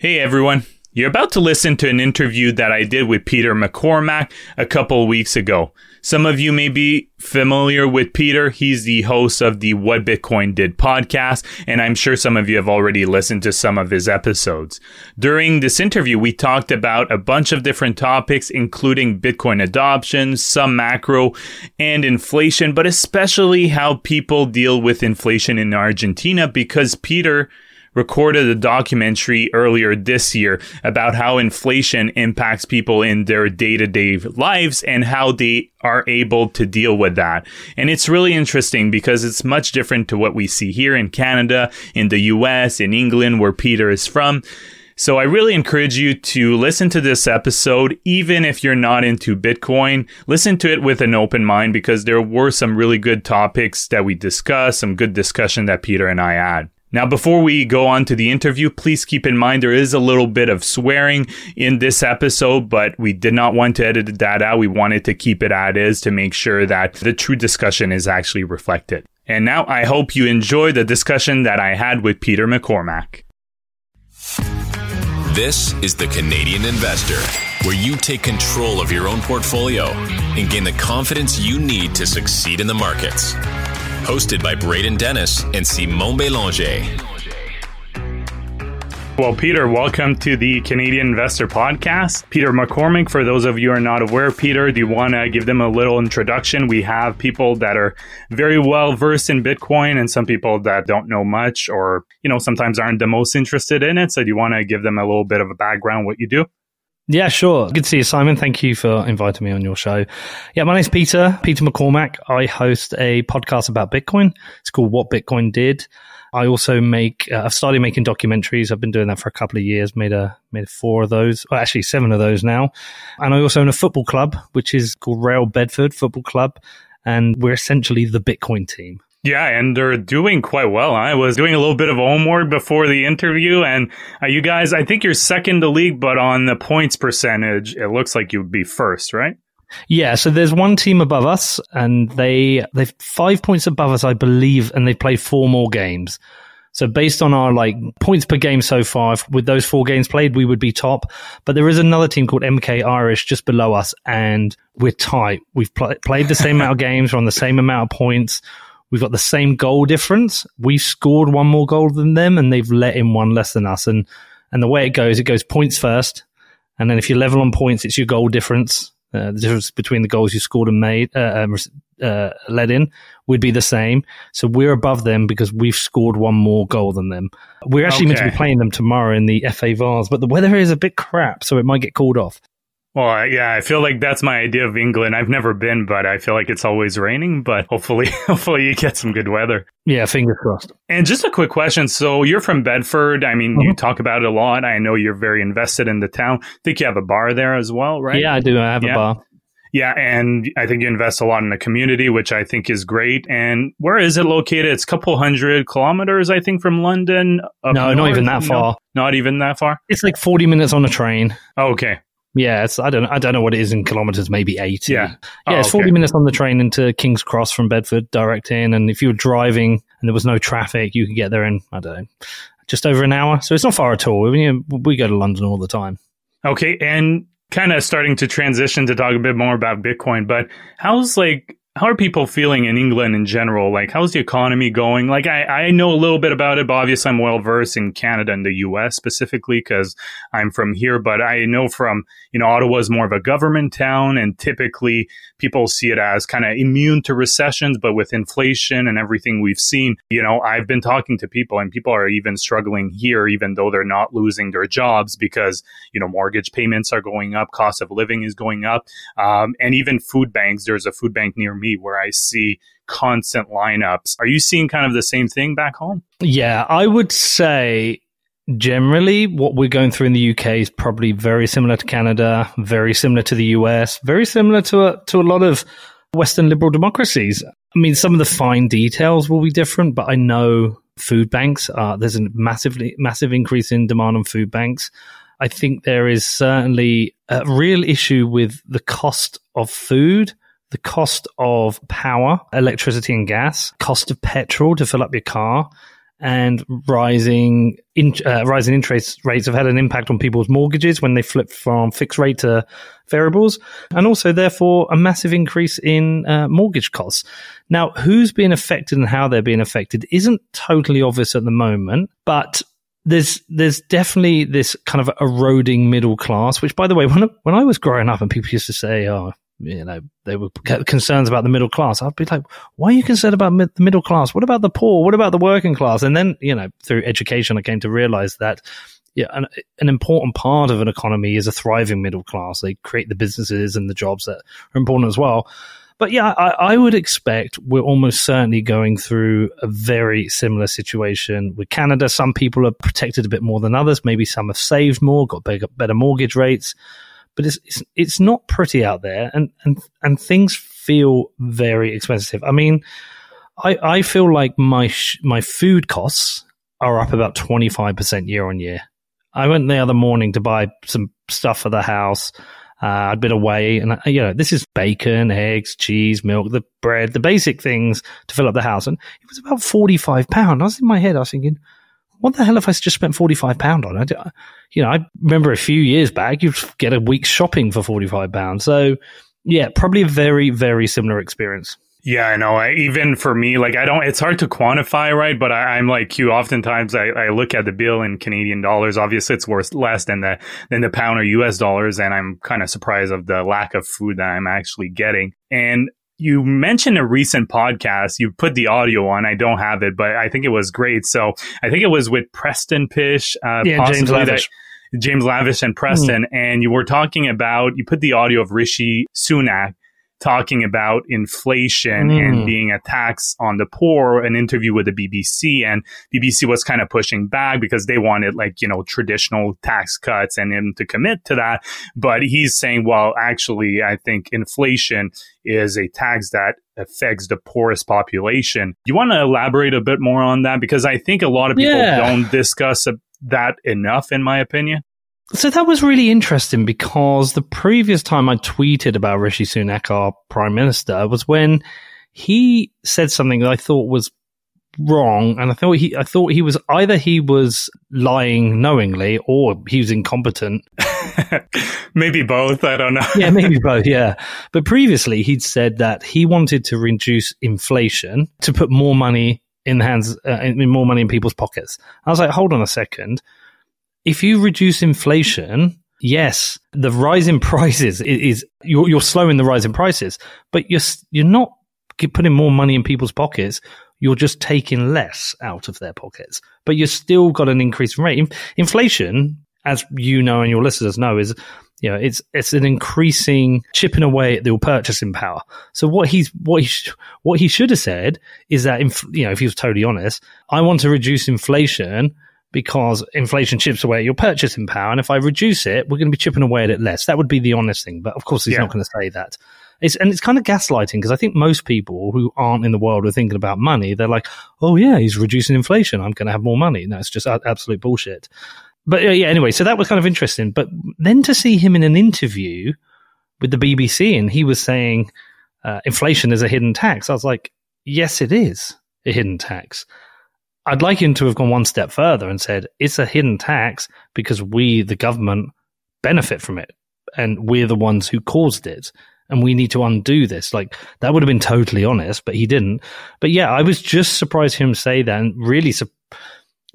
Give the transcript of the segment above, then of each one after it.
Hey everyone. You're about to listen to an interview that I did with Peter McCormack a couple weeks ago. Some of you may be familiar with Peter. He's the host of the What Bitcoin Did podcast, and I'm sure some of you have already listened to some of his episodes. During this interview, we talked about a bunch of different topics, including Bitcoin adoption, some macro, and inflation, but especially how people deal with inflation in Argentina because Peter recorded a documentary earlier this year about how inflation impacts people in their day to day lives and how they are able to deal with that. And it's really interesting because it's much different to what we see here in Canada, in the US, in England, where Peter is from. So I really encourage you to listen to this episode, even if you're not into Bitcoin. Listen to it with an open mind because there were some really good topics that we discussed, some good discussion that Peter and I had. Now, before we go on to the interview, please keep in mind there is a little bit of swearing in this episode, but we did not want to edit that out. We wanted to keep it as is to make sure that the true discussion is actually reflected. And now I hope you enjoy the discussion that I had with Peter McCormack. This is the Canadian Investor, where you take control of your own portfolio and gain the confidence you need to succeed in the markets hosted by Braden Dennis and Simon Belanger. Well, Peter, welcome to the Canadian Investor Podcast. Peter McCormack, for those of you are not aware, Peter, do you want to give them a little introduction? We have people that are very well versed in Bitcoin and some people that don't know much or, you know, sometimes aren't the most interested in it. So do you want to give them a little bit of a background what you do? Yeah, sure. Good to see you, Simon. Thank you for inviting me on your show. Yeah, my name's Peter, Peter McCormack. I host a podcast about Bitcoin. It's called What Bitcoin Did. I also make, uh, I've started making documentaries. I've been doing that for a couple of years, made a, made four of those, well, actually seven of those now. And I also own a football club, which is called Real Bedford Football Club. And we're essentially the Bitcoin team. Yeah, and they're doing quite well. I was doing a little bit of homework before the interview, and uh, you guys, I think you're second to league, but on the points percentage, it looks like you'd be first, right? Yeah, so there's one team above us, and they they've five points above us, I believe, and they've played four more games. So based on our like points per game so far, with those four games played, we would be top. But there is another team called MK Irish just below us, and we're tight. We've pl- played the same amount of games, we're on the same amount of points. We've got the same goal difference. We've scored one more goal than them, and they've let in one less than us. And and the way it goes, it goes points first, and then if you're level on points, it's your goal difference. Uh, the difference between the goals you scored and made, uh, um, uh, led in, would be the same. So we're above them because we've scored one more goal than them. We're actually okay. meant to be playing them tomorrow in the FA Vase, but the weather is a bit crap, so it might get called off. Well, yeah, I feel like that's my idea of England. I've never been, but I feel like it's always raining. But hopefully, hopefully you get some good weather. Yeah, fingers crossed. And just a quick question: So you're from Bedford. I mean, mm-hmm. you talk about it a lot. I know you're very invested in the town. I think you have a bar there as well, right? Yeah, I do. I have yeah. a bar. Yeah, and I think you invest a lot in the community, which I think is great. And where is it located? It's a couple hundred kilometers, I think, from London. no, north. not even that far. No, not even that far. It's like forty minutes on a train. Oh, okay. Yeah, it's, I don't I don't know what it is in kilometers, maybe eighty. Yeah, yeah, oh, it's forty okay. minutes on the train into King's Cross from Bedford, direct in. And if you were driving and there was no traffic, you could get there in I don't know, just over an hour. So it's not far at all. We, we go to London all the time. Okay, and kind of starting to transition to talk a bit more about Bitcoin, but how's like how are people feeling in England in general? Like, how's the economy going? Like, I, I know a little bit about it, but obviously I'm well versed in Canada and the US specifically because I'm from here. But I know from, you know, Ottawa is more of a government town and typically people see it as kind of immune to recessions. But with inflation and everything we've seen, you know, I've been talking to people and people are even struggling here, even though they're not losing their jobs because, you know, mortgage payments are going up, cost of living is going up. Um, and even food banks, there's a food bank near me me where I see constant lineups. Are you seeing kind of the same thing back home? Yeah, I would say generally what we're going through in the UK is probably very similar to Canada, very similar to the US, very similar to a, to a lot of Western liberal democracies. I mean, some of the fine details will be different, but I know food banks, there's a massively massive increase in demand on food banks. I think there is certainly a real issue with the cost of food the cost of power, electricity and gas, cost of petrol to fill up your car, and rising in, uh, rising interest rates have had an impact on people's mortgages when they flip from fixed rate to variables, and also therefore a massive increase in uh, mortgage costs. Now, who's being affected and how they're being affected isn't totally obvious at the moment, but there's there's definitely this kind of eroding middle class. Which, by the way, when when I was growing up and people used to say, "Oh, you know, they were concerns about the middle class. I'd be like, why are you concerned about the middle class? What about the poor? What about the working class? And then, you know, through education, I came to realize that, yeah, an, an important part of an economy is a thriving middle class. They create the businesses and the jobs that are important as well. But yeah, I, I would expect we're almost certainly going through a very similar situation with Canada. Some people are protected a bit more than others. Maybe some have saved more, got bigger, better mortgage rates but it's, it's it's not pretty out there, and and and things feel very expensive. I mean, I I feel like my sh- my food costs are up about twenty five percent year on year. I went the other morning to buy some stuff for the house. Uh, I'd been away, and you know, this is bacon, eggs, cheese, milk, the bread, the basic things to fill up the house, and it was about forty five pound. I was in my head, I was thinking, what the hell if I just spent forty five pound on it? You know, I remember a few years back, you'd get a week's shopping for forty five pounds. So, yeah, probably a very very similar experience. Yeah, I know. I, even for me, like I don't. It's hard to quantify, right? But I, am like you. Oftentimes, I, I, look at the bill in Canadian dollars. Obviously, it's worth less than the than the pound or U.S. dollars, and I'm kind of surprised of the lack of food that I'm actually getting. And you mentioned a recent podcast. You put the audio on. I don't have it, but I think it was great. So I think it was with Preston Pysh, uh, yeah, James Lavish. That, James Lavish and Preston, mm. and you were talking about. You put the audio of Rishi Sunak talking about inflation mm. and being a tax on the poor, an interview with the BBC. And BBC was kind of pushing back because they wanted like, you know, traditional tax cuts and him to commit to that. But he's saying, well, actually, I think inflation is a tax that affects the poorest population. You want to elaborate a bit more on that? Because I think a lot of people yeah. don't discuss that enough, in my opinion. So that was really interesting because the previous time I tweeted about Rishi Sunak, our prime minister, was when he said something that I thought was wrong, and I thought he, I thought he was either he was lying knowingly or he was incompetent. maybe both. I don't know. yeah, maybe both. Yeah, but previously he'd said that he wanted to reduce inflation to put more money in the hands, uh, in more money in people's pockets. I was like, hold on a second if you reduce inflation, yes, the rise in prices is, is you're, you're slowing the rise in prices, but you're you're not putting more money in people's pockets. You're just taking less out of their pockets, but you've still got an increase in rate. Inflation, as you know and your listeners know, is you know it's it's an increasing chipping away at your purchasing power. So what he's what he sh- what he should have said is that inf- you know if he was totally honest, I want to reduce inflation because inflation chips away at your purchasing power. And if I reduce it, we're going to be chipping away at it less. That would be the honest thing. But of course, he's yeah. not going to say that. It's, and it's kind of gaslighting because I think most people who aren't in the world are thinking about money. They're like, oh, yeah, he's reducing inflation. I'm going to have more money. No, it's just absolute bullshit. But uh, yeah, anyway, so that was kind of interesting. But then to see him in an interview with the BBC and he was saying uh, inflation is a hidden tax, I was like, yes, it is a hidden tax. I'd like him to have gone one step further and said it's a hidden tax because we, the government, benefit from it, and we're the ones who caused it, and we need to undo this. Like that would have been totally honest, but he didn't. But yeah, I was just surprised him say that, and really, su-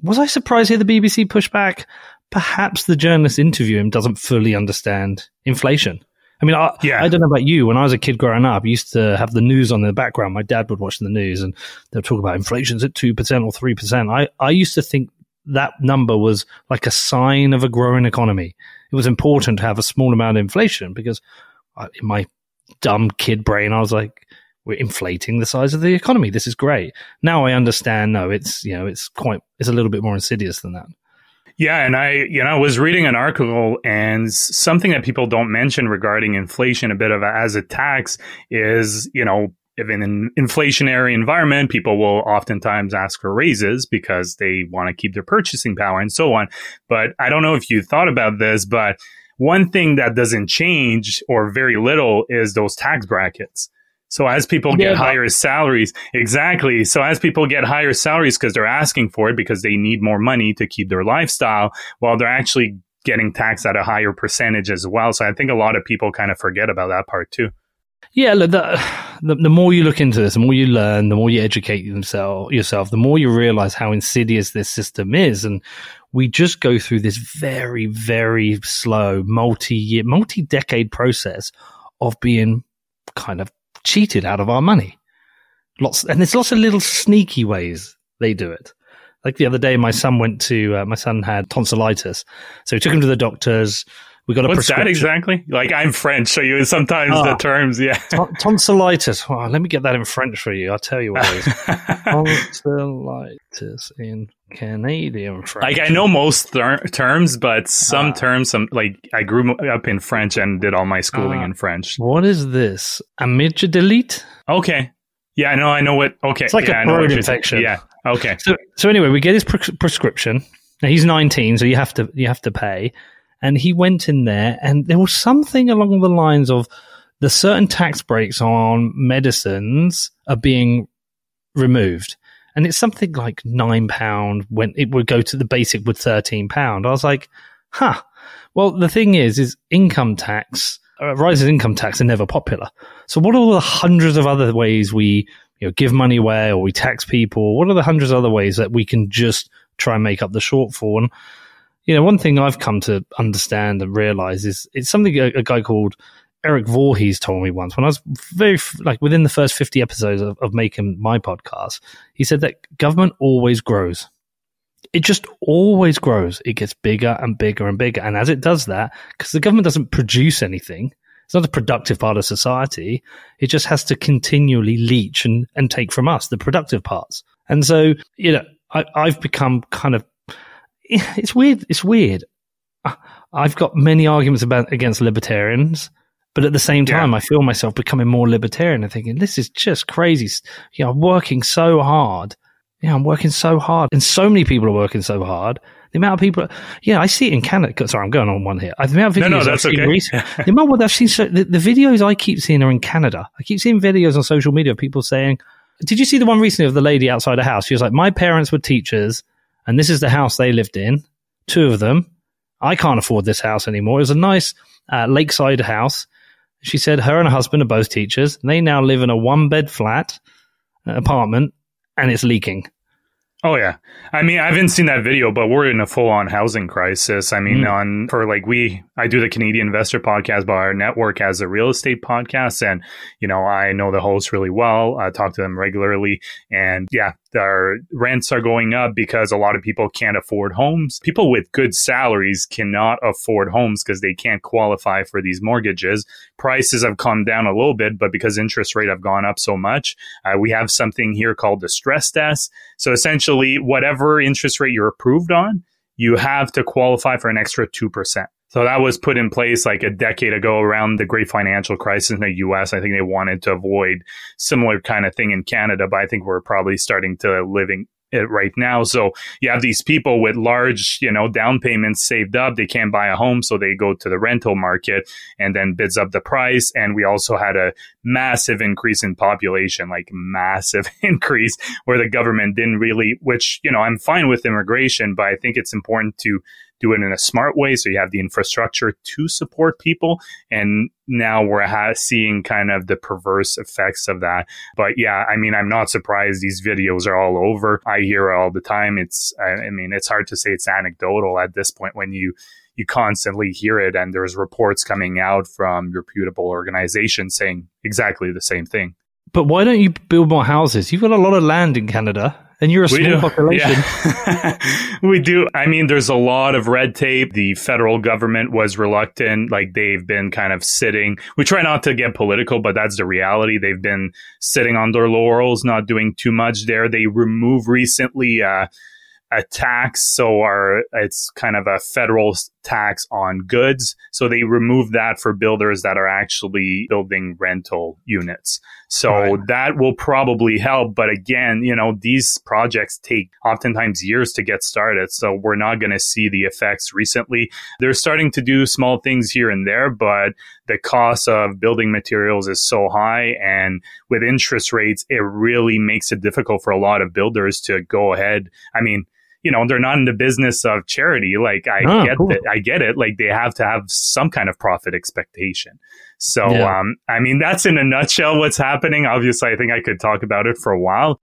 was I surprised hear the BBC push back? Perhaps the journalist interview him doesn't fully understand inflation. I mean, I, yeah. I don't know about you. When I was a kid growing up, I used to have the news on in the background. My dad would watch the news and they'll talk about inflation's at 2% or 3%. I, I used to think that number was like a sign of a growing economy. It was important to have a small amount of inflation because I, in my dumb kid brain, I was like, we're inflating the size of the economy. This is great. Now I understand. No, it's, you know, it's quite, it's a little bit more insidious than that. Yeah, and I, you know, was reading an article and something that people don't mention regarding inflation a bit of a, as a tax is, you know, if in an inflationary environment, people will oftentimes ask for raises because they want to keep their purchasing power and so on. But I don't know if you thought about this, but one thing that doesn't change or very little is those tax brackets. So as people Yeah, get but- higher salaries, exactly. So as people get higher salaries because they're asking for it because they need more money to keep their lifestyle, while they're actually getting taxed at a higher percentage as well. So I think a lot of people kind of forget about that part too. Yeah, look, the, the the more you look into this, the more you learn, the more you educate yourself, yourself, the more you realize how insidious this system is, and we just go through this very, very slow, multi-year, multi-decade process of being kind of cheated out of our money. Lots, and there's lots of little sneaky ways they do it. Like the other day, my son went to, uh, my son had tonsillitis, so we took him to the doctors. We got a What's that exactly? Like I'm French, so you sometimes Ah. the terms, yeah. Ton- tonsillitis. Oh, let me get that in French for you. I'll tell you what it is. tonsillitis in Canadian French. like I know most terms, but some Ah. terms, some like I grew up in French and did all my schooling Ah. in French. What is this? Amygdalite? Okay, yeah, I know, I know what. Okay, It's like a yeah, know throat infection. Yeah, okay. So, so anyway, we get his pre- prescription. Now he's 19, so you have to you have to pay. And he went in there, and there was something along the lines of the certain tax breaks on medicines are being removed, and it's something like nine pound when it would go to the basic with thirteen pound. I was like, huh. Well, the thing is, is income tax, uh, rising income tax are never popular. So what are the hundreds of other ways we you know, give money away or we tax people? What are the hundreds of other ways that we can just try and make up the shortfall? And, you know, one thing I've come to understand and realize is it's something a, a guy called Eric Voorhees told me once when I was very, like, within the first 50 episodes of, of making my podcast. He said that government always grows. It just always grows. It gets bigger and bigger and bigger. And as it does that, because the government doesn't produce anything, it's not a productive part of society. It just has to continually leech and, and take from us the productive parts. And so, you know, I, I've become kind of, it's weird. It's weird. I've got many arguments about against libertarians, but at the same time, Yeah. I feel myself becoming more libertarian and thinking this is just crazy. You know, I'm working so hard. Yeah, I'm working so hard, and so many people are working so hard. The amount of people, yeah, I see it in Canada. Sorry, I'm going on one here. Uh, the amount of No, videos no, I've that's seen okay. recently- the amount what I've seen, so the, the videos I keep seeing are in Canada. I keep seeing videos on social media of people saying, "Did you see the one recently of the lady outside a house? She was like, my parents were teachers, and this is the house they lived in. Two of them. I can't afford this house anymore. It was a nice uh, lakeside house." She said her and her husband are both teachers. They now live in a one bed flat uh, apartment, and it's leaking. Oh yeah. I mean, I haven't seen that video, but we're in a full on housing crisis. I mean, Mm. on for like we I do the Canadian Investor podcast, but our network has a real estate podcast and you know, I know the hosts really well. I talk to them regularly and yeah, our rents are going up because a lot of people can't afford homes. People with good salaries cannot afford homes because they can't qualify for these mortgages. Prices have come down a little bit, but because interest rate have gone up so much, uh, we have something here called the stress test. So essentially, whatever interest rate you're approved on, you have to qualify for an extra 2%. So that was put in place like a decade ago around the great financial crisis in the US. I think they wanted to avoid similar kind of thing in Canada, but I think we're probably starting to living it right now. So you have these people with large, you know, down payments saved up. They can't buy a home, so they go to the rental market and then bids up the price. And we also had a massive increase in population, like massive increase where the government didn't really, which, you know, I'm fine with immigration, but I think it's important to do it in a smart way. So you have the infrastructure to support people. And now we're ha- seeing kind of the perverse effects of that. But yeah, I mean, I'm not surprised these videos are all over. I hear it all the time. It's, I mean, it's hard to say it's anecdotal at this point when you, you constantly hear it and there's reports coming out from reputable organizations saying exactly the same thing. But why don't you build more houses? You've got a lot of land in Canada, and you're a small population. Yeah. we do. I mean, there's a lot of red tape. The federal government was reluctant. Like they've been kind of sitting. We try not to get political, but that's the reality. They've been sitting on their laurels, not doing too much there. They removed recently uh, a tax. So our, it's kind of a federal tax on goods. So they removed that for builders that are actually building rental units. So right. that will probably help. But again, you know, these projects take oftentimes years to get started. So we're not going to see the effects recently. They're starting to do small things here and there, but the cost of building materials is so high. And with interest rates, it really makes it difficult for a lot of builders to go ahead. I mean, you know they're not in the business of charity like i oh, get cool. it i get it like they have to have some kind of profit expectation so yeah. um i mean that's in a nutshell what's happening obviously i think i could talk about it for a while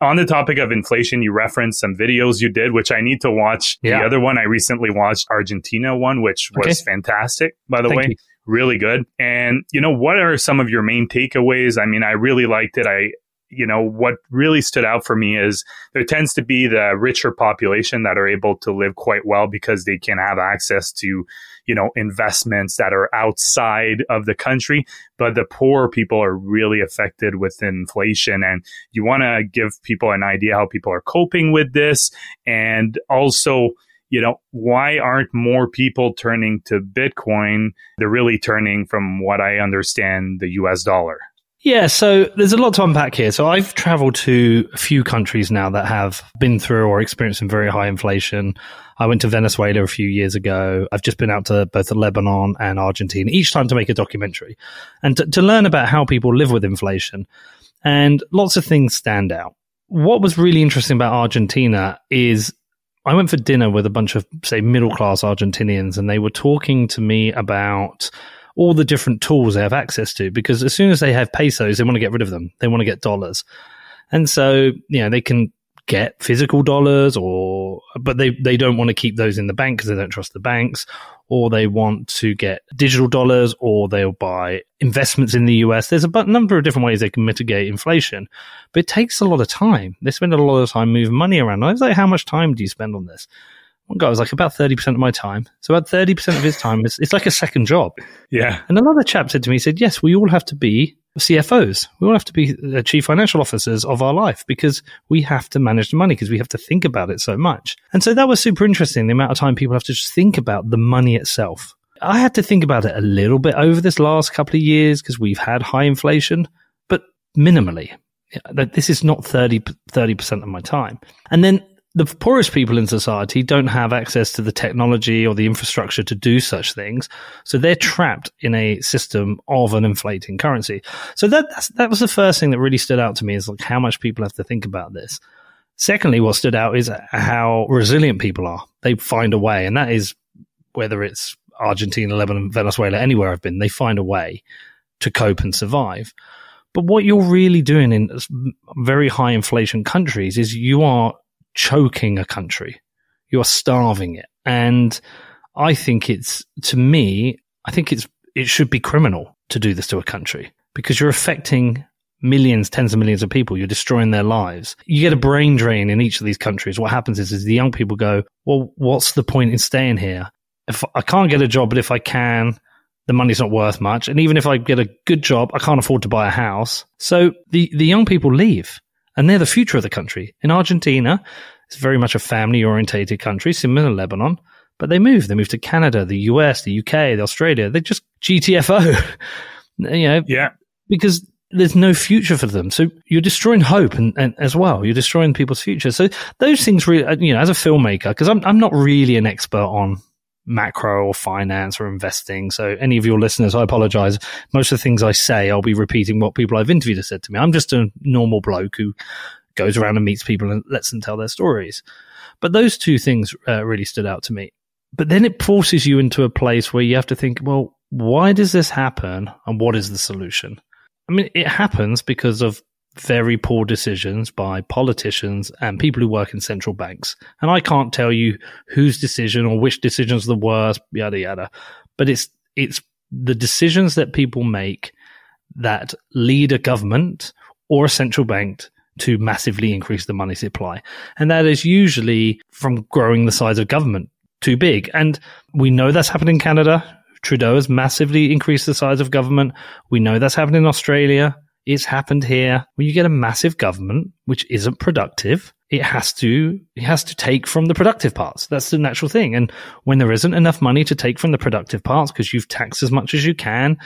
on the topic of inflation, you referenced some videos you did, which I need to watch. Yeah. The other one I recently watched, Argentina one, which was okay. fantastic, by the Thank way. You. Really good. And, you know, what are some of your main takeaways? I mean, I really liked it. I, you know, what really stood out for me is there tends to be the richer population that are able to live quite well because they can have access to, you know, investments that are outside of the country. But the poor people are really affected with inflation. And you want to give people an idea how people are coping with this. And also, you know, why aren't more people turning to Bitcoin? They're really turning, from what I understand, the US dollar. Yeah, so there's a lot to unpack here. So I've traveled to a few countries now that have been through or experienced some very high inflation. I went to Venezuela a few years ago. I've just been out to both Lebanon and Argentina, each time to make a documentary and to, to learn about how people live with inflation. And lots of things stand out. What was really interesting about Argentina is I went for dinner with a bunch of, say, middle class Argentinians, and they were talking to me about all the different tools they have access to because as soon as they have pesos, they want to get rid of them. They want to get dollars. And so, you know, they can get physical dollars or, but they, they don't want to keep those in the bank because they don't trust the banks or they want to get digital dollars or they'll buy investments in the US. There's a number of different ways they can mitigate inflation, but it takes a lot of time. They spend a lot of time moving money around. I was like, how much time do you spend on this? Oh one guy was like about 30% of my time. So about 30% of his time is it's like a second job. Yeah. And another chap said to me, he said, yes, we all have to be CFOs. We all have to be the chief financial officers of our life because we have to manage the money because we have to think about it so much. And so that was super interesting. The amount of time people have to just think about the money itself. I had to think about it a little bit over this last couple of years because we've had high inflation, but minimally. This is not 30, 30% of my time. And then the poorest people in society don't have access to the technology or the infrastructure to do such things. So they're trapped in a system of an inflating currency. So that, that was the first thing that really stood out to me is like how much people have to think about this. Secondly, what stood out is how resilient people are. They find a way, and that is whether it's Argentina, Lebanon, Venezuela, anywhere I've been, they find a way to cope and survive. But what you're really doing in very high inflation countries is you are choking a country. You're starving it. And I think it's, to me, I think it's, it should be criminal to do this to a country because you're affecting millions, tens of millions of people. You're destroying their lives. You get a brain drain in each of these countries. What happens is, is the young people go, well, what's the point in staying here? If I can't get a job, but if I can, the money's not worth much. And even if I get a good job, I can't afford to buy a house. So the, the young people leave and they're the future of the country. In Argentina, it's very much a family orientated country, similar to Lebanon, but they move. They move to Canada, the US, the UK, the Australia. They just GTFO, you know, yeah, because there's no future for them. So you're destroying hope and, and, as well. You're destroying people's future. So those things really, you know, as a filmmaker, because I'm, I'm not really an expert on macro or finance or investing. So any of your listeners, I apologize. Most of the things I say, I'll be repeating what people I've interviewed have said to me. I'm just a normal bloke who goes around and meets people and lets them tell their stories. But those two things uh, really stood out to me. But then it forces you into a place where you have to think, well, why does this happen and what is the solution? I mean, it happens because of very poor decisions by politicians and people who work in central banks. And I can't tell you whose decision or which decisions the worst, yada yada. But it's it's the decisions that people make that lead a government or a central bank to massively increase the money supply. And that is usually from growing the size of government too big. And we know that's happened in Canada. Trudeau has massively increased the size of government. We know that's happened in Australia. It's happened here. When you get a massive government, which isn't productive, it has to it has to take from the productive parts. That's the natural thing. And when there isn't enough money to take from the productive parts because you've taxed as much as you can,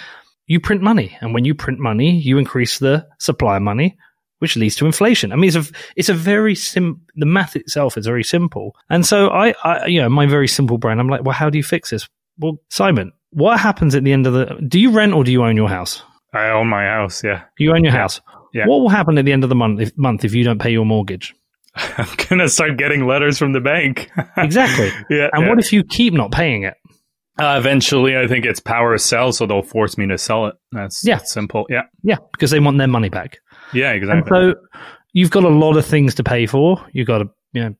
you print money. And when you print money, you increase the supply of money, which leads to inflation. I mean, it's a it's a very sim. The math itself is very simple. And so I, I, you know, my very simple brain, I'm like, well, how do you fix this? Well, Simon, what happens at the end of the? Do you rent or do you own your house? I own my house. Yeah. You own your house. Yeah. What will happen at the end of the month if, month if you don't pay your mortgage? I'm gonna start getting letters from the bank. Exactly. yeah. And yeah. what if you keep not paying it? Uh, eventually, I think it's power sell, so they'll force me to sell it. That's Yeah. that's simple. Yeah. Yeah, because they want their money back. Yeah. And Exactly. so you've got a lot of things to pay for. You've got a, you know,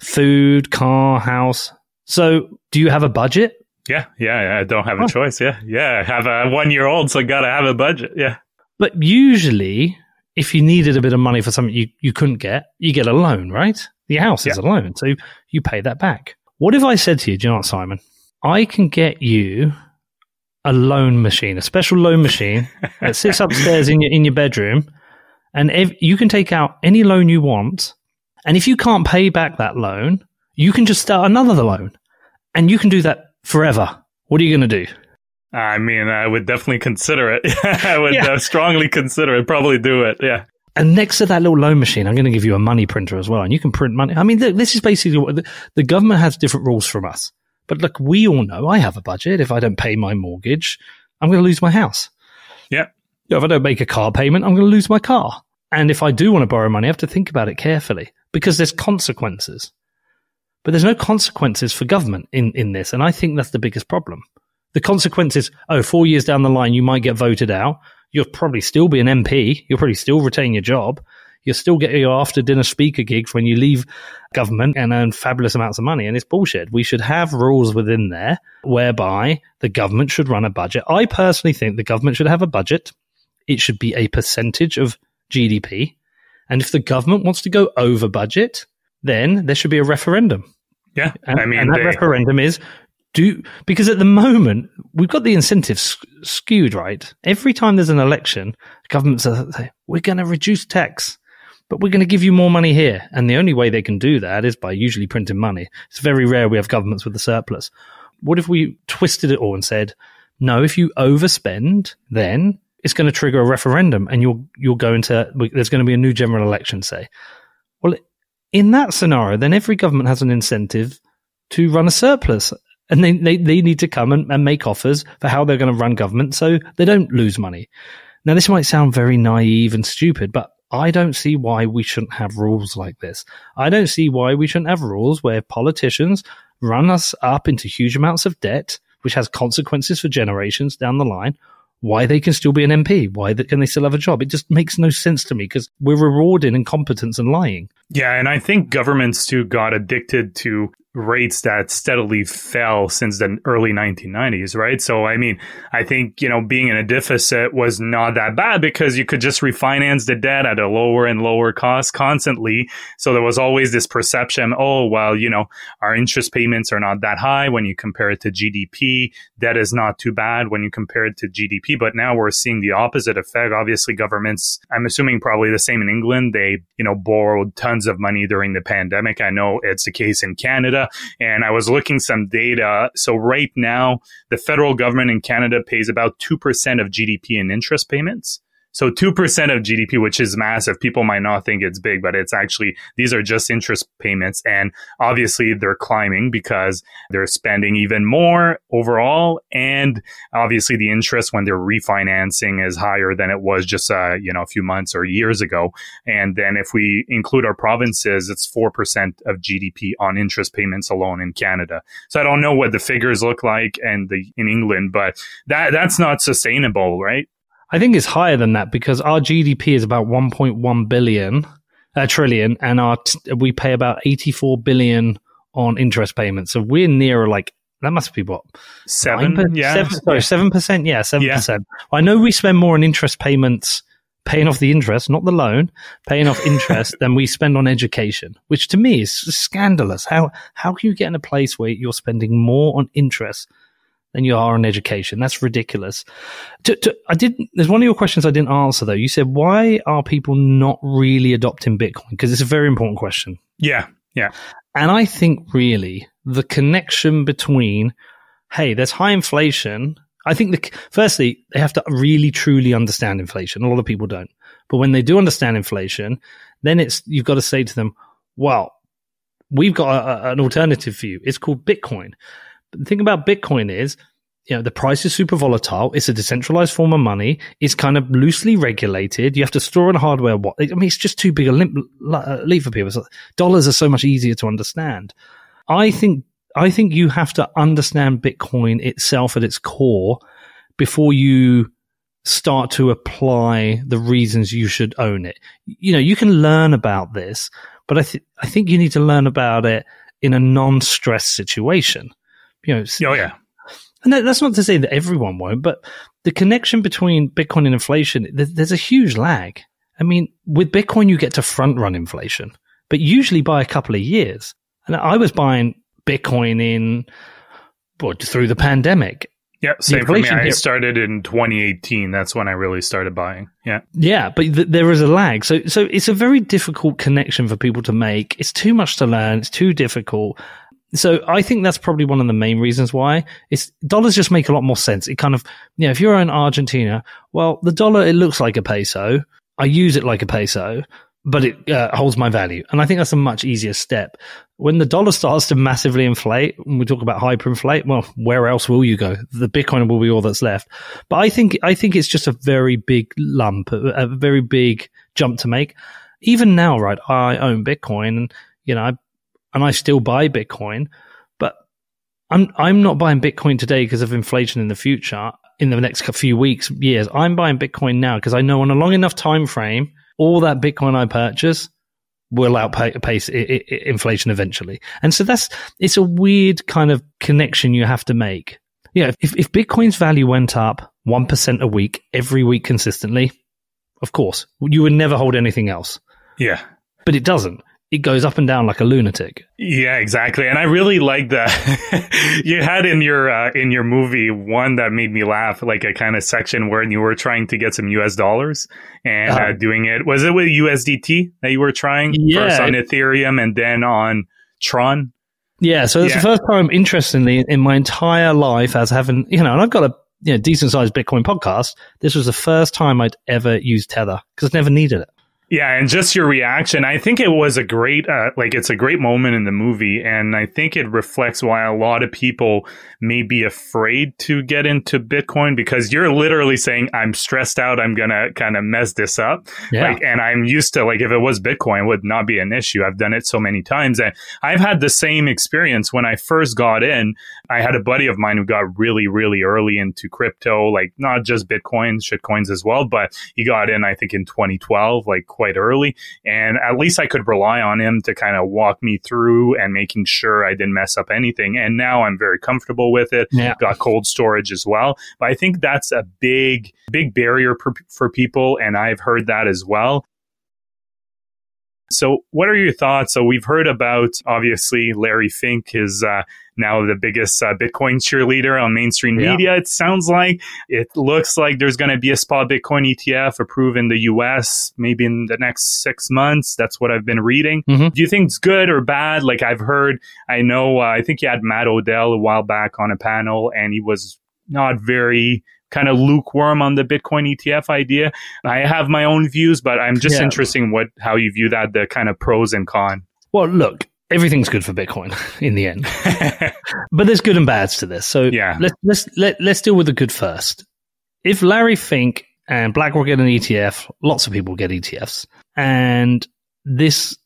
food, car, house. So do you have a budget? Yeah. Yeah. yeah, I don't have a choice. Yeah. Yeah. I have a one year old, so I gotta have a budget. Yeah. But usually, if you needed a bit of money for something you, you couldn't get, you get a loan, right? The house is a loan. So you pay that back. What if I said to you, do you know what, Simon? I can get you a loan machine, a special loan machine that sits upstairs in your, in your bedroom. And if you can take out any loan you want. And if you can't pay back that loan, you can just start another loan and you can do that forever. What are you going to do? I mean, I would definitely consider it. I would Yeah. uh, strongly consider it. Probably do it. Yeah. And next to that little loan machine, I'm going to give you a money printer as well. And you can print money. I mean, look, this is basically what the, the government has different rules from us. But look, we all know I have a budget. If I don't pay my mortgage, I'm going to lose my house. Yeah. You know, if I don't make a car payment, I'm going to lose my car. And if I do want to borrow money, I have to think about it carefully because there's consequences. But there's no consequences for government in, in this. And I think that's the biggest problem. The consequences, oh, four years down the line, you might get voted out. You'll probably still be an MP. You'll probably still retain your job. You'll still get your after dinner speaker gigs when you leave government and earn fabulous amounts of money. And it's bullshit. We should have rules within there whereby the government should run a budget. I personally think the government should have a budget. It should be a percentage of GDP. And if the government wants to go over budget, then there should be a referendum. Yeah. And, I mean, and that they- referendum is do because at the moment we've got the incentives skewed right. Every time there's an election, governments are say, we're going to reduce tax, but we're going to give you more money here. And the only way they can do that is by usually printing money. It's very rare we have governments with a surplus. What if we twisted it all and said, no, if you overspend, then it's going to trigger a referendum, and you'll you'll go into there's going to be a new general election. Say, in that scenario, then every government has an incentive to run a surplus. And they, they, they need to come and, and make offers for how they're going to run government so they don't lose money. Now, this might sound very naive and stupid, but I don't see why we shouldn't have rules like this. I don't see why we shouldn't have rules where politicians run us up into huge amounts of debt, which has consequences for generations down the line. Why they can still be an MP? Why can they still have a job? It just makes no sense to me because we're rewarding incompetence and lying. Yeah, and I think governments too got addicted to rates that steadily fell since the early 1990s, right? So, I mean, I think, you know, being in a deficit was not that bad because you could just refinance the debt at a lower and lower cost constantly. So there was always this perception, oh, well, you know, our interest payments are not that high when you compare it to GDP. Debt is not too bad when you compare it to GDP. But now we're seeing the opposite effect. Obviously, governments, I'm assuming probably the same in England, they, you know, borrowed tons of money during the pandemic. I know it's the case in Canada. And I was looking some data. So right now, the federal government in Canada pays about 2% of GDP in interest payments. So 2% of GDP, which is massive. People might not think it's big, but it's actually, these are just interest payments. And obviously they're climbing because they're spending even more overall. And obviously the interest when they're refinancing is higher than it was just, uh, you know, a few months or years ago. And then if we include our provinces, it's 4% of GDP on interest payments alone in Canada. So I don't know what the figures look like and the, in England, but that, that's not sustainable, right? I think it's higher than that because our GDP is about 1.1 billion, uh, trillion, and our t- we pay about 84 billion on interest payments. So we're near like that must be what Seven, per- yeah. seven, sorry, seven percent, yeah, seven Yeah. percent. I know we spend more on interest payments, paying off the interest, not the loan, paying off interest than we spend on education, which to me is scandalous. How how can you get in a place where you're spending more on interest than you are on education. That's ridiculous. To, to, I didn't. There's one of your questions I didn't answer though. You said why are people not really adopting Bitcoin? Because it's a very important question. Yeah, yeah. And I think really the connection between, hey, there's high inflation. I think the firstly they have to really truly understand inflation. A lot of people don't, but when they do understand inflation, then it's you've got to say to them, well, we've got a, a, an alternative for you. It's called Bitcoin. The thing about Bitcoin is, you know, the price is super volatile. It's a decentralized form of money. It's kind of loosely regulated. You have to store in hardware wallet. I mean, it's just too big a leap, leap uh, for people. Dollars are so much easier to understand. I think, I think you have to understand Bitcoin itself at its core before you start to apply the reasons you should own it. You know, you can learn about this, but I, th- I think you need to learn about it in a non-stress situation. You know, oh yeah, and that, that's not to say that everyone won't, but the connection between Bitcoin and inflation, there's, there's a huge lag. I mean, with Bitcoin, you get to front run inflation, but usually by a couple of years. And I was buying Bitcoin in well, through the pandemic, yeah, same for me. I started in 2018. That's when I really started buying. Yeah. Yeah, but th- there is a lag. So, so it's a very difficult connection for people to make. It's too much to learn. It's too difficult. So I think that's probably one of the main reasons why it's dollars just make a lot more sense. It kind of, you know, if you're in Argentina, well, the dollar, it looks like a peso. I use it like a peso but it uh, holds my value. And I think that's a much easier step. When the dollar starts to massively inflate, we talk about hyperinflate, well, where else will you go? The Bitcoin will be all that's left. But I think, I think it's just a very big lump, a, a very big jump to make. Even now, right? I own Bitcoin and, you know, I, and I still buy Bitcoin, but I'm, I'm not buying Bitcoin today because of inflation in the future. In the next few weeks, years, I'm buying Bitcoin now because I know on a long enough time frame, all that Bitcoin I purchase will outpace inflation eventually. And so that's, it's a weird kind of connection you have to make. Yeah. If, if Bitcoin's value went up 1% a week, every week consistently, of course, you would never hold anything else. Yeah. But it doesn't it goes up and down like a lunatic. Yeah, exactly. And I really like that you had in your uh, in your movie one that made me laugh, like a kind of section where you were trying to get some US dollars and uh, uh, doing it. Was it with USDT that you were trying yeah, first on Ethereum and then on Tron? Yeah, so it's yeah. the first time, interestingly, in my entire life as having, you know, and I've got a you know, decent sized Bitcoin podcast. This was the first time I'd ever used Tether because I've never needed it. Yeah, and just your reaction. I think it was a great, uh, like, it's a great moment in the movie. And I think it reflects why a lot of people may be afraid to get into Bitcoin because you're literally saying, I'm stressed out. I'm going to kind of mess this up. Yeah. Like, and I'm used to, like, if it was Bitcoin, would not be an issue. I've done it so many times. And I've had the same experience when I first got in. I had a buddy of mine who got really, really early into crypto, like, not just Bitcoin, shitcoins as well, but he got in, I think, in 2012, like, quite early. And at least I could rely on him to kind of walk me through and making sure I didn't mess up anything. And now I'm very comfortable with it. Yeah. Got cold storage as well. But I think that's a big, big barrier per, for people. And I've heard that as well. So, what are your thoughts? So, we've heard about obviously Larry Fink is uh, now the biggest uh, Bitcoin cheerleader on mainstream yeah. media. It sounds like it looks like there's going to be a spot Bitcoin ETF approved in the US maybe in the next six months. That's what I've been reading. Mm-hmm. Do you think it's good or bad? Like I've heard, I know, uh, I think you had Matt Odell a while back on a panel and he was not very kind of lukewarm on the Bitcoin ETF idea. I have my own views, but I'm just yeah. interested in what how you view that, the kind of pros and cons. Well, look, everything's good for Bitcoin in the end. but there's good and bads to this. So yeah. let's let's let, let's deal with the good first. If Larry Fink and BlackRock get an ETF, lots of people get ETFs, and this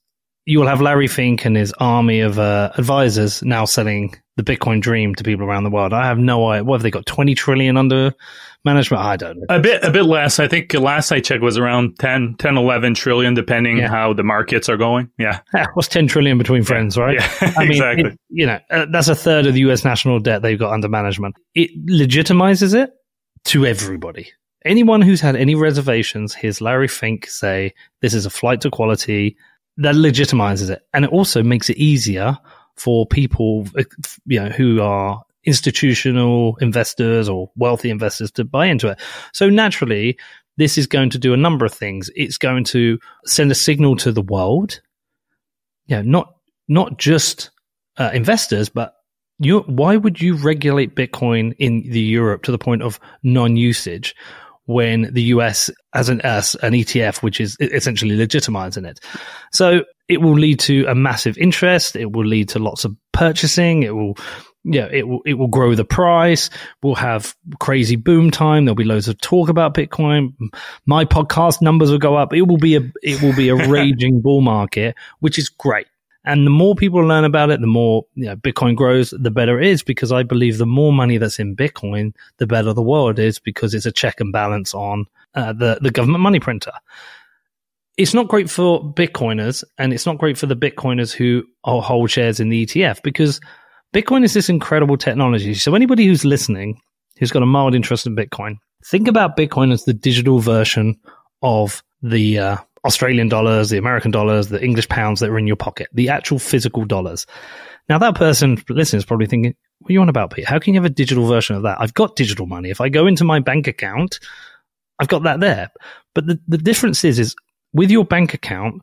you will have Larry Fink and his army of uh, advisors now selling the Bitcoin dream to people around the world. I have no idea. What have they got? Twenty trillion under management? I don't know. A bit, a bit less. I think last I checked was around 10, 10 11 trillion, depending yeah. how the markets are going. Yeah. yeah what's 10 trillion between friends, yeah. right? Yeah, I mean, exactly. It, you know, uh, that's a third of the US national debt they've got under management. It legitimizes it to everybody. Anyone who's had any reservations hears Larry Fink say, this is a flight to quality. That legitimizes it. And it also makes it easier for people, you know, who are institutional investors or wealthy investors to buy into it. So naturally, this is going to do a number of things. It's going to send a signal to the world. Yeah, not not just uh, investors, but you. Why would you regulate Bitcoin in the Europe to the point of non-usage when the US as an as an ETF, which is essentially legitimizing it? So it will lead to a massive interest. It will lead to lots of purchasing. It will yeah, it will it will grow the price. We'll have crazy boom time. There'll be loads of talk about Bitcoin. My podcast numbers will go up. It will be a it will be a raging bull market, which is great. And the more people learn about it, the more you know, Bitcoin grows, the better it is because I believe the more money that's in Bitcoin, the better the world is because it's a check and balance on uh, the the government money printer. It's not great for Bitcoiners, and it's not great for the Bitcoiners who hold shares in the ETF because Bitcoin is this incredible technology. So anybody who's listening who's got a mild interest in Bitcoin, think about Bitcoin as the digital version of the uh, Australian dollars, the American dollars, the English pounds that are in your pocket, the actual physical dollars. Now that person listening is probably thinking, what are you on about, Pete? How can you have a digital version of that? I've got digital money. If I go into my bank account, I've got that there. But the, the difference is, is with your bank account,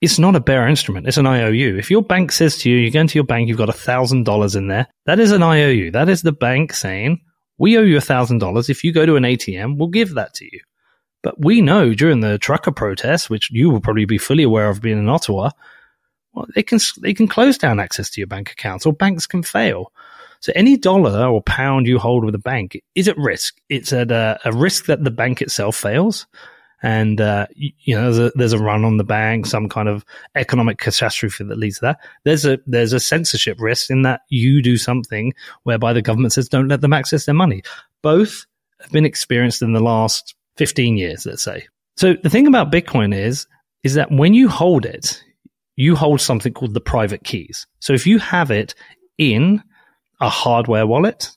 it's not a bearer instrument. It's an IOU. If your bank says to you, you go into your bank, you've got a thousand dollars in there. That is an IOU. That is the bank saying, we owe you a thousand dollars. If you go to an ATM, we'll give that to you. But we know during the trucker protests, which you will probably be fully aware of being in Ottawa, well, they can, they can close down access to your bank accounts or banks can fail. So any dollar or pound you hold with a bank is at risk. It's at a, a risk that the bank itself fails and uh, you, know there's a, there's a run on the bank, some kind of economic catastrophe that leads to that. There's a there's a censorship risk in that you do something whereby the government says don't let them access their money. Both have been experienced in the last 15 years, let's say. So the thing about Bitcoin is is that when you hold it, you hold something called the private keys. So if you have it in a hardware wallet,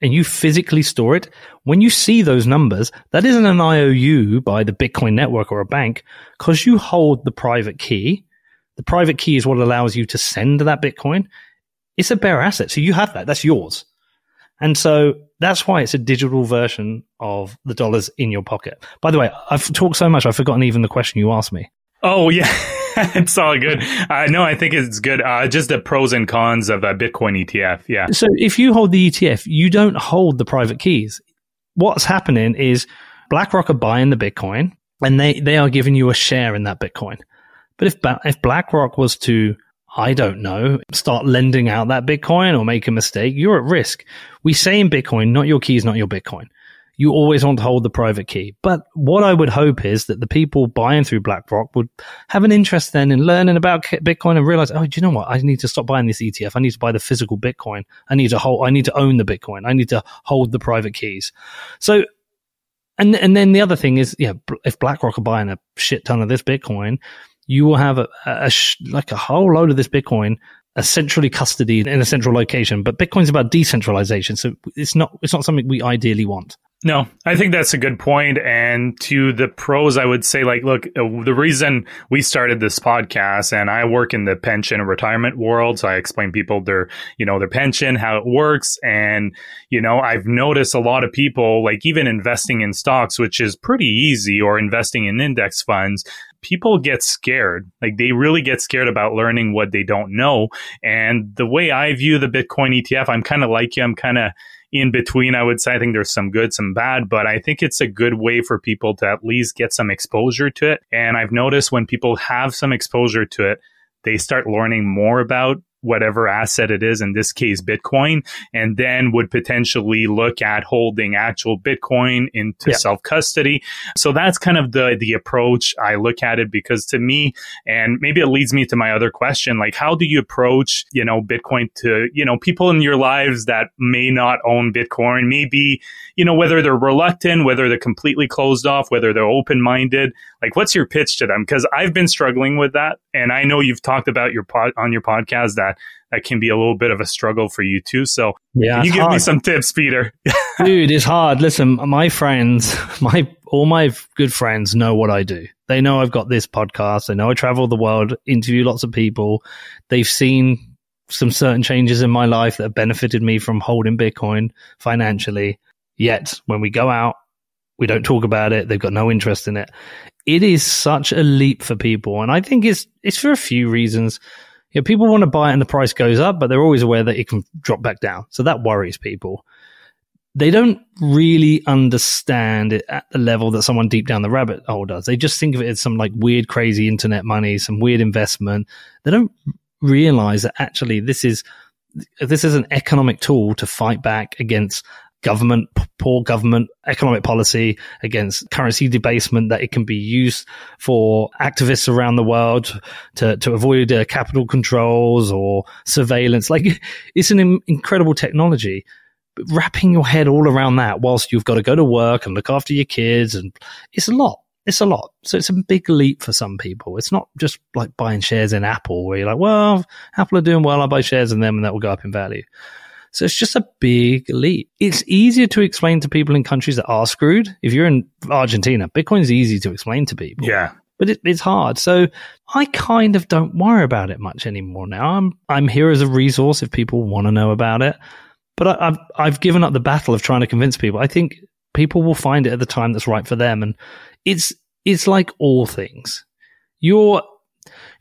and you physically store it, when you see those numbers, that isn't an IOU by the Bitcoin network or a bank because you hold the private key. The private key is what allows you to send that Bitcoin. It's a bare asset. So you have that. That's yours. And so that's why it's a digital version of the dollars in your pocket. By the way, I've talked so much, I've forgotten even the question you asked me. Oh, yeah. it's all good. Uh, no, I think it's good. Uh, just the pros and cons of a Bitcoin ETF. Yeah. So if you hold the ETF, you don't hold the private keys. What's happening is BlackRock are buying the Bitcoin and they, they are giving you a share in that Bitcoin. But if, if BlackRock was to, I don't know, start lending out that Bitcoin or make a mistake, you're at risk. We say in Bitcoin, not your keys, not your Bitcoin you always want to hold the private key. But what I would hope is that the people buying through BlackRock would have an interest then in learning about Bitcoin and realize, oh, do you know what? I need to stop buying this ETF. I need to buy the physical Bitcoin. I need to hold, I need to own the Bitcoin. I need to hold the private keys. So, and, and then the other thing is, yeah, if BlackRock are buying a shit ton of this Bitcoin, you will have a, a, a like a whole load of this Bitcoin centrally custodied in a central location. But Bitcoin's about decentralization, so it's not it's not something we ideally want. No, I think that's a good point. And to the pros, I would say, like, look, uh, the reason we started this podcast, and I work in the pension and retirement world, so I explain people their, you know, their pension, how it works, and you know, I've noticed a lot of people, like, even investing in stocks, which is pretty easy, or investing in index funds, people get scared. Like they really get scared about learning what they don't know. And the way I view the Bitcoin ETF, I'm kind of like you. I'm kind of in between, I would say. I think there's some good, some bad, but I think it's a good way for people to at least get some exposure to it. And I've noticed when people have some exposure to it, they start learning more about whatever asset it is, in this case, Bitcoin, and then would potentially look at holding actual Bitcoin into yeah. self custody. So that's kind of the, the approach I look at it because to me, and maybe it leads me to my other question, like how do you approach, you know, Bitcoin to, you know, people in your lives that may not own Bitcoin, maybe, you know, whether they're reluctant, whether they're completely closed off, whether they're open minded, like what's your pitch to them? Because I've been struggling with that. And I know you've talked about your pod on your podcast that that can be a little bit of a struggle for you too. So yeah, can you give hard. me some tips, Peter? Dude, it's hard. Listen, my friends, my all my good friends know what I do. They know I've got this podcast. They know I travel the world, interview lots of people. They've seen some certain changes in my life that have benefited me from holding Bitcoin financially. Yet when we go out, we don't talk about it. They've got no interest in it. It is such a leap for people. And I think it's, it's for a few reasons. Know, people want to buy it and the price goes up, but they're always aware that it can drop back down. So that worries people. They don't really understand it at the level that someone deep down the rabbit hole does. They just think of it as some like weird, crazy internet money, some weird investment. They don't realize that actually this is this is an economic tool to fight back against government, poor government, economic policy, against currency debasement, that it can be used for activists around the world to, to avoid uh, capital controls or surveillance. Like it's an Im- incredible technology. But wrapping your head all around that whilst you've got to go to work and look after your kids and it's a lot it's a lot. So it's a big leap for some people. It's not just like buying shares in Apple where you're like, well, Apple are doing well. I'll buy shares in them and that will go up in value. So it's just a big leap. It's easier to explain to people in countries that are screwed. If you're in Argentina, Bitcoin's easy to explain to people. Yeah. But it, it's hard. So I kind of don't worry about it much anymore now. I'm, I'm here as a resource if people want to know about it. But I, I've, I've given up the battle of trying to convince people. I think people will find it at the time that's right for them. And it's it's like all things. You're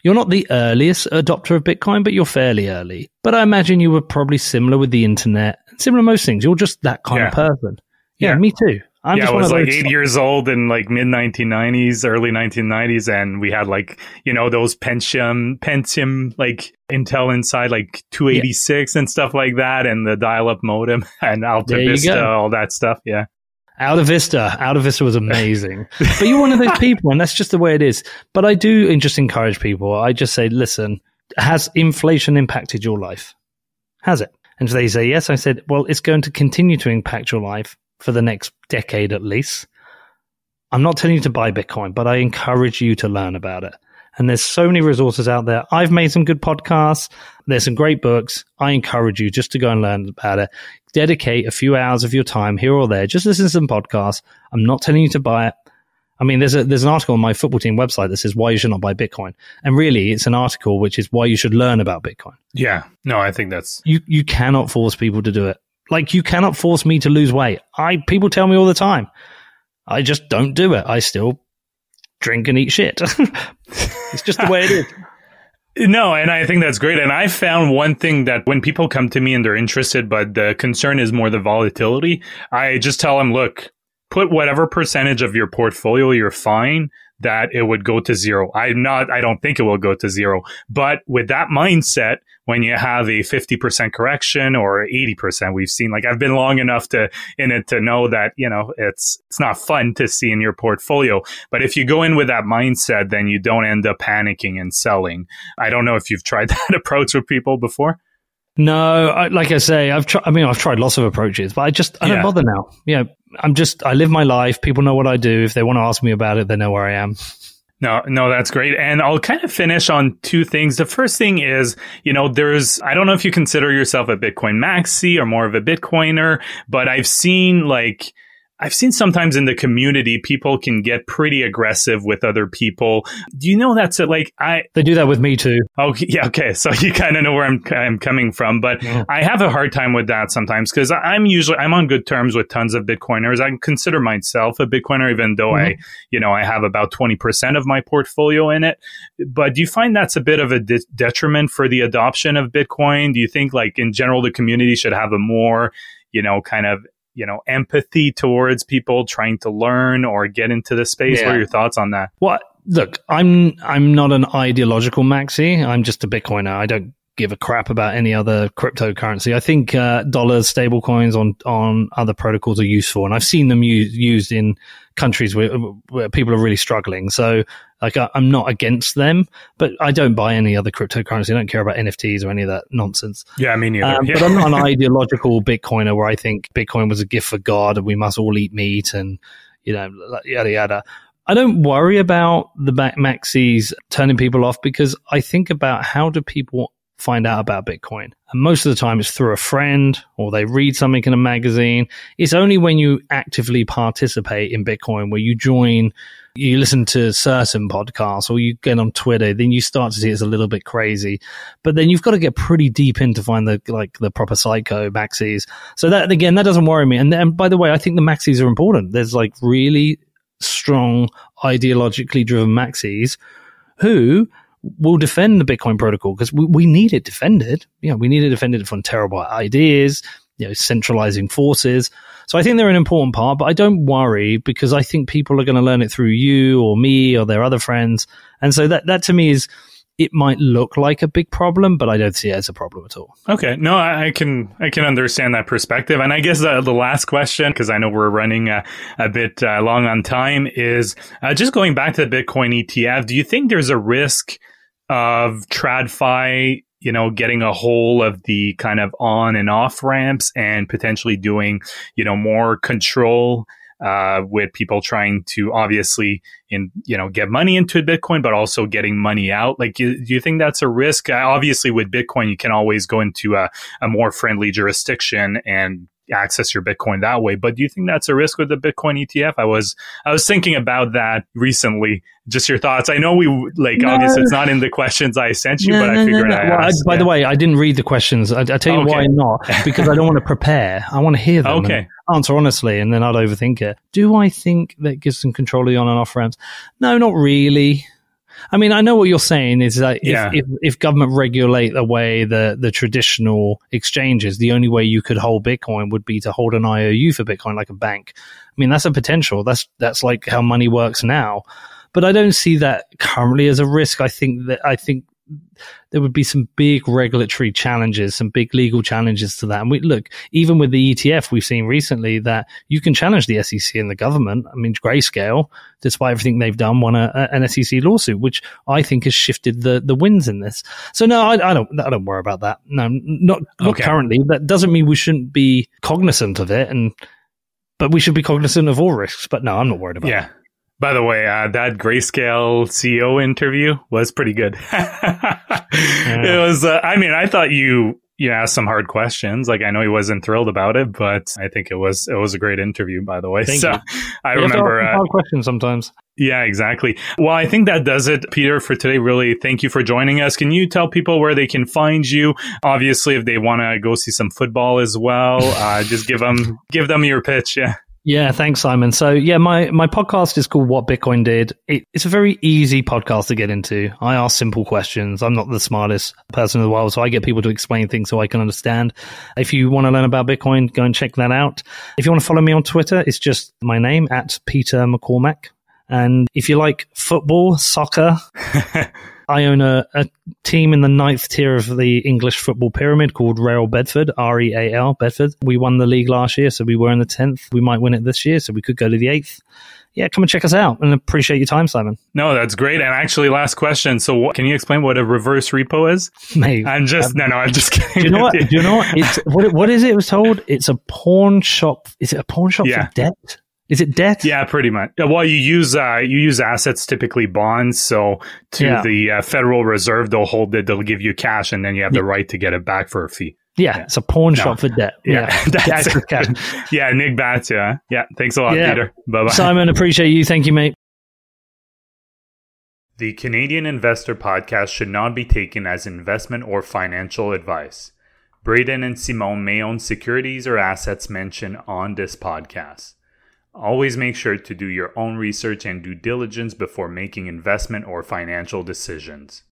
you're not the earliest adopter of Bitcoin, but you're fairly early. But I imagine you were probably similar with the internet, similar to most things. You're just that kind Yeah. of person. Yeah, Yeah. me too. I'm yeah, just I was like eight years old in like mid 1990s, early 1990s, and we had like you know those Pentium, Pentium like Intel inside like 286 and stuff like that, and the dial-up modem and Alta Vista, all that stuff. Yeah, Alta Vista, Alta Vista was amazing. but you're one of those people, and that's just the way it is. But I do just encourage people. I just say, listen, has inflation impacted your life? Has it? And if they say yes. I said, well, it's going to continue to impact your life for the next decade at least. I'm not telling you to buy Bitcoin, but I encourage you to learn about it. And there's so many resources out there. I've made some good podcasts. There's some great books. I encourage you just to go and learn about it. Dedicate a few hours of your time here or there. Just listen to some podcasts. I'm not telling you to buy it. I mean, there's a, there's an article on my football team website that says why you should not buy Bitcoin. And really, it's an article which is why you should learn about Bitcoin. yeah. No, I think that's You, you cannot force people to do it. Like you cannot force me to lose weight. I, people tell me all the time. I just don't do it. I still drink and eat shit. it's just the way it is. No, and I think that's great. And I found one thing that when people come to me and they're interested, but the concern is more the volatility, I just tell them, look, put whatever percentage of your portfolio you're fine that it would go to zero. I'm not, I don't think it will go to zero. But with that mindset, when you have a 50% correction or 80%, we've seen like I've been long enough to in it to know that, you know, it's it's not fun to see in your portfolio. But if you go in with that mindset, then you don't end up panicking and selling. I don't know if you've tried that approach with people before. No, I, like I say, I've tried. I mean, I've tried lots of approaches, but I just I don't Yeah. bother now. You know, I'm just I live my life. People know what I do. If they want to ask me about it, they know where I am. No, no, that's great. And I'll kind of finish on two things. The first thing is, you know, there's, I don't know if you consider yourself a Bitcoin maxi or more of a Bitcoiner, but I've seen like, I've seen sometimes in the community, people can get pretty aggressive with other people. Do you know that's it? Like, I, They do that with me too. Oh yeah, okay. So you kind of know where I'm I'm coming from, but Yeah. I have a hard time with that sometimes because I'm usually I'm on good terms with tons of Bitcoiners. I consider myself a Bitcoiner, even though I mm-hmm. you know I have about twenty percent of my portfolio in it. But do you find that's a bit of a de- detriment for the adoption of Bitcoin? Do you think like in general the community should have a more you know kind of you know empathy towards people trying to learn or get into the space? What are your thoughts on that? What? Look, I'm I'm not an ideological maxi. I'm just a Bitcoiner. I don't give a crap about any other cryptocurrency. I think uh, dollars, stable coins on on other protocols are useful, and I've seen them used used in countries where where people are really struggling. So, like, I, I'm not against them, but I don't buy any other cryptocurrency. I don't care about NFTs or any of that nonsense. Yeah, me neither. Um, Yeah. But I'm not an ideological Bitcoiner where I think Bitcoin was a gift for God and we must all eat meat and, you know, yada, yada. I don't worry about the ma- maxis turning people off because I think about how do people find out about Bitcoin. And most of the time it's through a friend or they read something in a magazine. It's only when you actively participate in Bitcoin where you join, you listen to certain podcasts or you get on Twitter, then you start to see it's a little bit crazy. But then you've got to get pretty deep in to find the, like the proper psycho maxis. So that, again, that doesn't worry me. And, and by the way, I think the maxis are important. There's like really strong ideologically driven maxis who will defend the Bitcoin protocol because we, we need it defended. Yeah, we need it defended from terrible ideas, you know, centralizing forces. So I think they're an important part, but I don't worry because I think people are going to learn it through you or me or their other friends. And so that, that to me is, it might look like a big problem, but I don't see it as a problem at all. Okay, no, I, I can I can understand that perspective, and I guess uh, the last question, because I know we're running uh, a bit uh, long on time, is uh, just going back to the Bitcoin ETF. Do you think there's a risk of TradFi, you know, getting a hold of the kind of on and off ramps and potentially doing, you know, more control? uh, with people trying to obviously in you know get money into Bitcoin, but also getting money out. Like, do you think that's a risk? Uh, obviously, with Bitcoin, you can always go into a, a more friendly jurisdiction and access your Bitcoin that way. But do you think that's a risk with the Bitcoin ETF? I was I was thinking about that recently. Just your thoughts. I know we like no. obviously it's not in the questions I sent you, no, but no, I figured I well, By yeah. the way, I didn't read the questions. I, I tell you okay. why not because I don't want to prepare. I want to hear them. Okay. Answer honestly, and then I'd overthink it. Do I think that gives some control of the on and off ramps? No, not really. I mean, I know what you're saying is that if, yeah. if, if, government regulate the way the, the traditional exchanges, the only way you could hold Bitcoin would be to hold an IOU for Bitcoin like a bank. I mean, that's a potential. That's, that's like how money works now. But I don't see that currently as a risk. I think that, I think there would be some big regulatory challenges, some big legal challenges to that. And we look, even with the ETF, we've seen recently that you can challenge the SEC and the government. I mean, Grayscale, despite everything they've done, won a, a, an SEC lawsuit, which I think has shifted the, the wins in this. So no, I, I don't, I don't worry about that. No, not, not okay. currently. That doesn't mean we shouldn't be cognizant of it and, but we should be cognizant of all risks. But no, I'm not worried about yeah. By the way, uh, that Grayscale CEO interview was pretty good. yeah. It was. Uh, I mean, I thought you you asked some hard questions. Like I know he wasn't thrilled about it, but I think it was it was a great interview. By the way, Thank so you. I you remember uh, hard questions sometimes. Yeah, exactly. Well, I think that does it, Peter, for today. Really, thank you for joining us. Can you tell people where they can find you? Obviously, if they want to go see some football as well, uh, just give them give them your pitch. Yeah. Yeah, thanks, Simon. So, yeah, my, my podcast is called What Bitcoin Did. It, it's a very easy podcast to get into. I ask simple questions. I'm not the smartest person in the world, so I get people to explain things so I can understand. If you want to learn about Bitcoin, go and check that out. If you want to follow me on Twitter, it's just my name at Peter McCormack. And if you like football, soccer, I own a, a team in the ninth tier of the English football pyramid called Real Bedford, R E A L, Bedford. We won the league last year, so we were in the 10th. We might win it this year, so we could go to the 8th. Yeah, come and check us out and appreciate your time, Simon. No, that's great. And actually, last question. So, what, can you explain what a reverse repo is? Mate, I'm just, um, no, no, I'm just kidding. Do you know what? Do you know what? It's, what, what is it? It was told it's a pawn shop. Is it a pawn shop yeah. for debt? Is it debt? Yeah, pretty much. Well, you use uh, you use assets, typically bonds. So to yeah. the uh, Federal Reserve, they'll hold it. They'll give you cash, and then you have the right to get it back for a fee. Yeah, yeah. it's a pawn no. shop for debt. Yeah, yeah. cash. yeah, Nick Bats. Yeah, yeah. Thanks a lot, yeah. Peter. Bye bye. Simon, appreciate you. Thank you, mate. The Canadian Investor Podcast should not be taken as investment or financial advice. Braden and Simone may own securities or assets mentioned on this podcast. Always make sure to do your own research and due diligence before making investment or financial decisions.